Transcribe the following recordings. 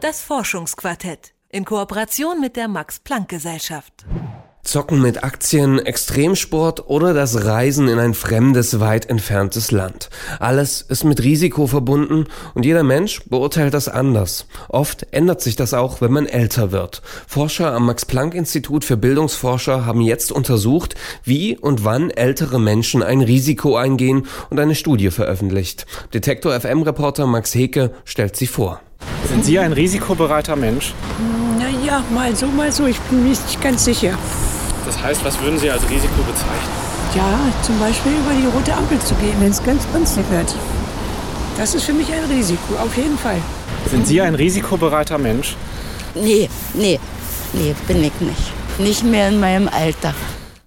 Das Forschungsquartett in Kooperation mit der Max Planck Gesellschaft. Zocken mit Aktien, Extremsport oder das Reisen in ein fremdes, weit entferntes Land. Alles ist mit Risiko verbunden und jeder Mensch beurteilt das anders. Oft ändert sich das auch, wenn man älter wird. Forscher am Max-Planck-Institut für Bildungsforscher haben jetzt untersucht, wie und wann ältere Menschen ein Risiko eingehen und eine Studie veröffentlicht. Detektor FM-Reporter Max Heke stellt sie vor. Sind Sie ein risikobereiter Mensch? Naja, mal so, mal so. Ich bin mir nicht ganz sicher. Das heißt, was würden Sie als Risiko bezeichnen? Ja, zum Beispiel über die rote Ampel zu gehen, wenn es ganz brenzlig wird. Das ist für mich ein Risiko, auf jeden Fall. Sind Sie ein risikobereiter Mensch? Nee, nee, nee, bin ich nicht. Nicht mehr in meinem Alter.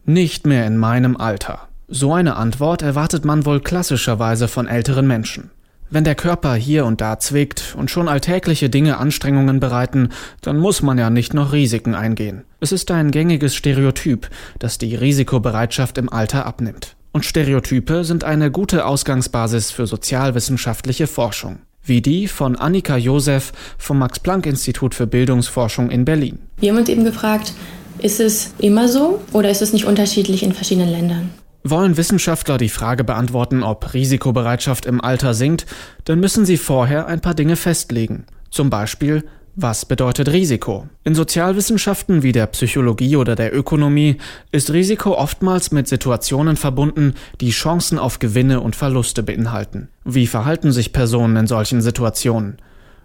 Nicht mehr in meinem Alter. So eine Antwort erwartet man wohl klassischerweise von älteren Menschen. Wenn der Körper hier und da zwickt und schon alltägliche Dinge Anstrengungen bereiten, dann muss man ja nicht noch Risiken eingehen. Es ist ein gängiges Stereotyp, dass die Risikobereitschaft im Alter abnimmt. Und Stereotype sind eine gute Ausgangsbasis für sozialwissenschaftliche Forschung. Wie die von Annika Josef vom Max-Planck-Institut für Bildungsforschung in Berlin. Wir haben uns eben gefragt, ist es immer so oder ist es nicht unterschiedlich in verschiedenen Ländern? Wollen Wissenschaftler die Frage beantworten, ob Risikobereitschaft im Alter sinkt, dann müssen sie vorher ein paar Dinge festlegen. Zum Beispiel, was bedeutet Risiko? In Sozialwissenschaften wie der Psychologie oder der Ökonomie ist Risiko oftmals mit Situationen verbunden, die Chancen auf Gewinne und Verluste beinhalten. Wie verhalten sich Personen in solchen Situationen?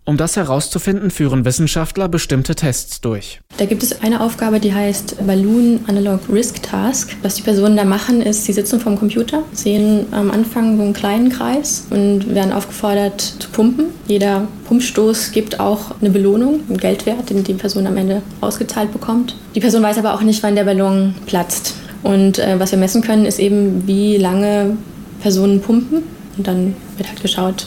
Um das herauszufinden, führen Wissenschaftler bestimmte Tests durch. Da gibt es eine Aufgabe, die heißt Balloon Analog Risk Task. Was die Personen da machen, ist, sie sitzen vorm Computer, sehen am Anfang so einen kleinen Kreis und werden aufgefordert zu pumpen. Jeder Pumpstoß gibt auch eine Belohnung, einen Geldwert, den die Person am Ende ausgezahlt bekommt. Die Person weiß aber auch nicht, wann der Ballon platzt. Und äh, was wir messen können, ist eben, wie lange Personen pumpen. Und dann wird halt geschaut,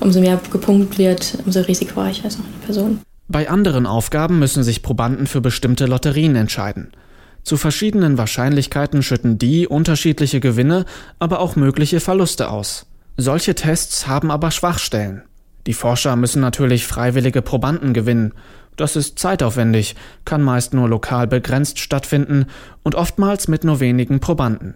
umso mehr gepumpt wird, umso risikoreicher ist auch eine Person. Bei anderen Aufgaben müssen sich Probanden für bestimmte Lotterien entscheiden. Zu verschiedenen Wahrscheinlichkeiten schütten die unterschiedliche Gewinne, aber auch mögliche Verluste aus. Solche Tests haben aber Schwachstellen. Die Forscher müssen natürlich freiwillige Probanden gewinnen. Das ist zeitaufwendig, kann meist nur lokal begrenzt stattfinden und oftmals mit nur wenigen Probanden.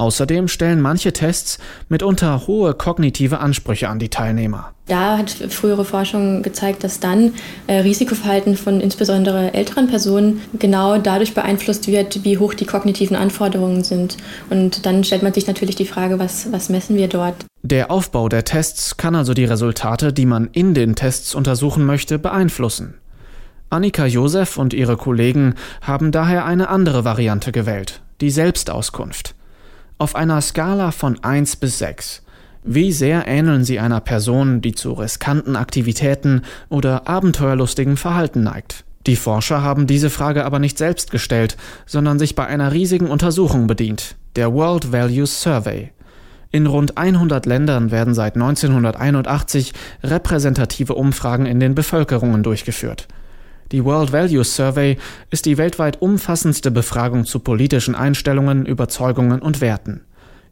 Außerdem stellen manche Tests mitunter hohe kognitive Ansprüche an die Teilnehmer. Da hat frühere Forschung gezeigt, dass dann äh, Risikoverhalten von insbesondere älteren Personen genau dadurch beeinflusst wird, wie hoch die kognitiven Anforderungen sind. Und dann stellt man sich natürlich die Frage, was, was messen wir dort? Der Aufbau der Tests kann also die Resultate, die man in den Tests untersuchen möchte, beeinflussen. Annika Josef und ihre Kollegen haben daher eine andere Variante gewählt, die Selbstauskunft. Auf einer Skala von 1 bis 6. Wie sehr ähneln Sie einer Person, die zu riskanten Aktivitäten oder abenteuerlustigem Verhalten neigt? Die Forscher haben diese Frage aber nicht selbst gestellt, sondern sich bei einer riesigen Untersuchung bedient, der World Values Survey. In rund 100 Ländern werden seit 1981 repräsentative Umfragen in den Bevölkerungen durchgeführt. Die World Values Survey ist die weltweit umfassendste Befragung zu politischen Einstellungen, Überzeugungen und Werten.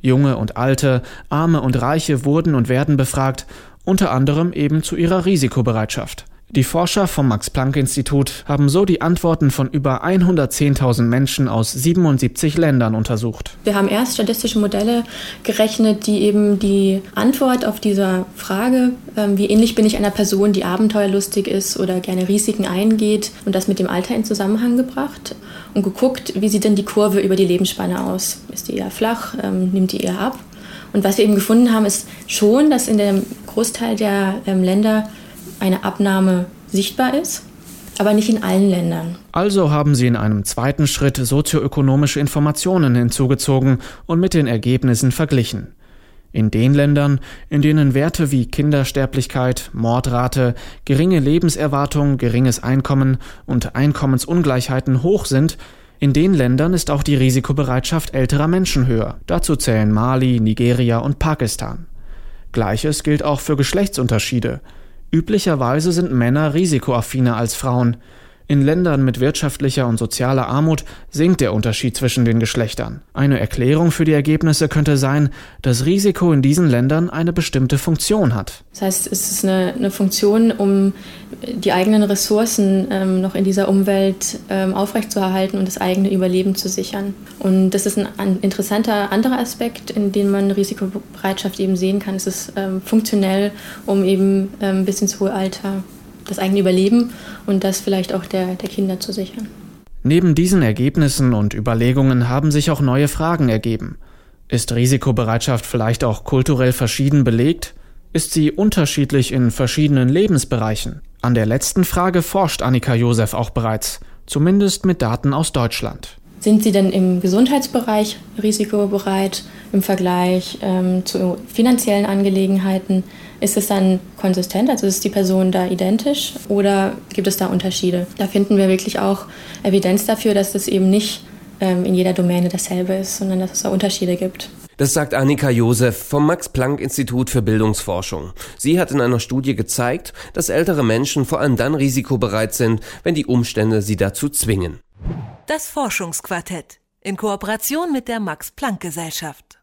Junge und Alte, Arme und Reiche wurden und werden befragt, unter anderem eben zu ihrer Risikobereitschaft. Die Forscher vom Max-Planck-Institut haben so die Antworten von über 110.000 Menschen aus 77 Ländern untersucht. Wir haben erst statistische Modelle gerechnet, die eben die Antwort auf diese Frage, ähm, wie ähnlich bin ich einer Person, die abenteuerlustig ist oder gerne Risiken eingeht, und das mit dem Alter in Zusammenhang gebracht und geguckt, wie sieht denn die Kurve über die Lebensspanne aus? Ist die eher flach? Ähm, nimmt die eher ab? Und was wir eben gefunden haben, ist schon, dass in dem Großteil der ähm, Länder eine Abnahme sichtbar ist, aber nicht in allen Ländern. Also haben sie in einem zweiten Schritt sozioökonomische Informationen hinzugezogen und mit den Ergebnissen verglichen. In den Ländern, in denen Werte wie Kindersterblichkeit, Mordrate, geringe Lebenserwartung, geringes Einkommen und Einkommensungleichheiten hoch sind, in den Ländern ist auch die Risikobereitschaft älterer Menschen höher. Dazu zählen Mali, Nigeria und Pakistan. Gleiches gilt auch für Geschlechtsunterschiede. Üblicherweise sind Männer risikoaffiner als Frauen. In Ländern mit wirtschaftlicher und sozialer Armut sinkt der Unterschied zwischen den Geschlechtern. Eine Erklärung für die Ergebnisse könnte sein, dass Risiko in diesen Ländern eine bestimmte Funktion hat. Das heißt, es ist eine, eine Funktion, um die eigenen Ressourcen ähm, noch in dieser Umwelt ähm, aufrechtzuerhalten und das eigene Überleben zu sichern. Und das ist ein, ein interessanter anderer Aspekt, in dem man Risikobereitschaft eben sehen kann. Es ist ähm, funktionell, um eben ähm, bis ins hohe Alter das eigene Überleben und das vielleicht auch der, der Kinder zu sichern. Neben diesen Ergebnissen und Überlegungen haben sich auch neue Fragen ergeben. Ist Risikobereitschaft vielleicht auch kulturell verschieden belegt? Ist sie unterschiedlich in verschiedenen Lebensbereichen? An der letzten Frage forscht Annika Josef auch bereits, zumindest mit Daten aus Deutschland. Sind Sie denn im Gesundheitsbereich risikobereit im Vergleich ähm, zu finanziellen Angelegenheiten? Ist es dann konsistent, also ist die Person da identisch oder gibt es da Unterschiede? Da finden wir wirklich auch Evidenz dafür, dass es eben nicht ähm, in jeder Domäne dasselbe ist, sondern dass es da Unterschiede gibt. Das sagt Annika Josef vom Max-Planck-Institut für Bildungsforschung. Sie hat in einer Studie gezeigt, dass ältere Menschen vor allem dann risikobereit sind, wenn die Umstände sie dazu zwingen. Das Forschungsquartett in Kooperation mit der Max-Planck-Gesellschaft.